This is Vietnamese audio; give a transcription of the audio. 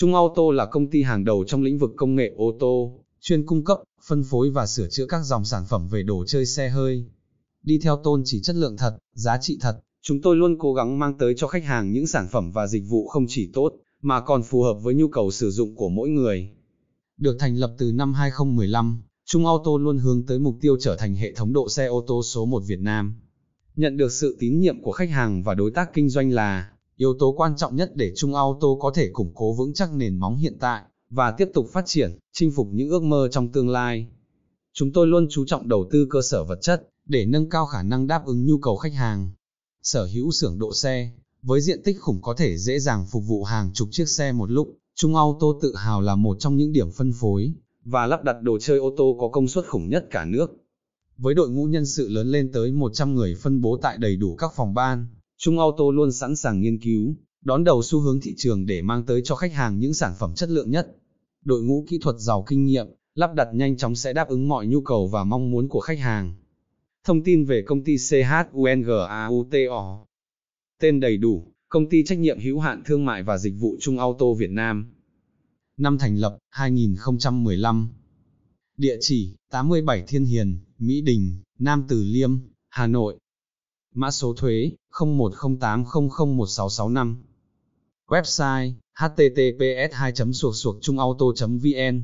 Trung Auto là công ty hàng đầu trong lĩnh vực công nghệ ô tô, chuyên cung cấp, phân phối và sửa chữa các dòng sản phẩm về đồ chơi xe hơi. Đi theo tôn chỉ chất lượng thật, giá trị thật, chúng tôi luôn cố gắng mang tới cho khách hàng những sản phẩm và dịch vụ không chỉ tốt, mà còn phù hợp với nhu cầu sử dụng của mỗi người. Được thành lập từ năm 2015, Trung Auto luôn hướng tới mục tiêu trở thành hệ thống độ xe ô tô số 1 Việt Nam. Nhận được sự tín nhiệm của khách hàng và đối tác kinh doanh là yếu tố quan trọng nhất để Trung Auto có thể củng cố vững chắc nền móng hiện tại và tiếp tục phát triển, chinh phục những ước mơ trong tương lai. Chúng tôi luôn chú trọng đầu tư cơ sở vật chất để nâng cao khả năng đáp ứng nhu cầu khách hàng. Sở hữu xưởng độ xe, với diện tích khủng có thể dễ dàng phục vụ hàng chục chiếc xe một lúc, Trung Auto tự hào là một trong những điểm phân phối và lắp đặt đồ chơi ô tô có công suất khủng nhất cả nước. Với đội ngũ nhân sự lớn lên tới 100 người phân bố tại đầy đủ các phòng ban, Trung Auto luôn sẵn sàng nghiên cứu, đón đầu xu hướng thị trường để mang tới cho khách hàng những sản phẩm chất lượng nhất. Đội ngũ kỹ thuật giàu kinh nghiệm, lắp đặt nhanh chóng sẽ đáp ứng mọi nhu cầu và mong muốn của khách hàng. Thông tin về công ty CHUNGAUTO Tên đầy đủ, Công ty trách nhiệm hữu hạn thương mại và dịch vụ Trung Auto Việt Nam Năm thành lập, 2015 Địa chỉ, 87 Thiên Hiền, Mỹ Đình, Nam Từ Liêm, Hà Nội Mã số thuế, 0108001665 Website, https 2 suộc suộc vn.